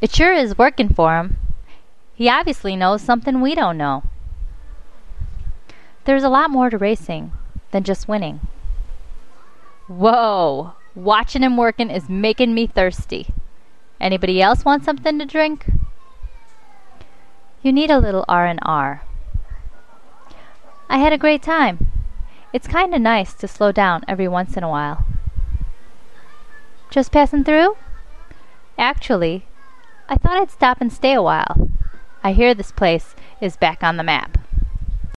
It sure is working for him. He obviously knows something we don't know. There's a lot more to racing than just winning. Whoa! Watching him working is making me thirsty. Anybody else want something to drink? You need a little R&R. I had a great time. It's kind of nice to slow down every once in a while. Just passing through? Actually, I thought I'd stop and stay a while. I hear this place is back on the map.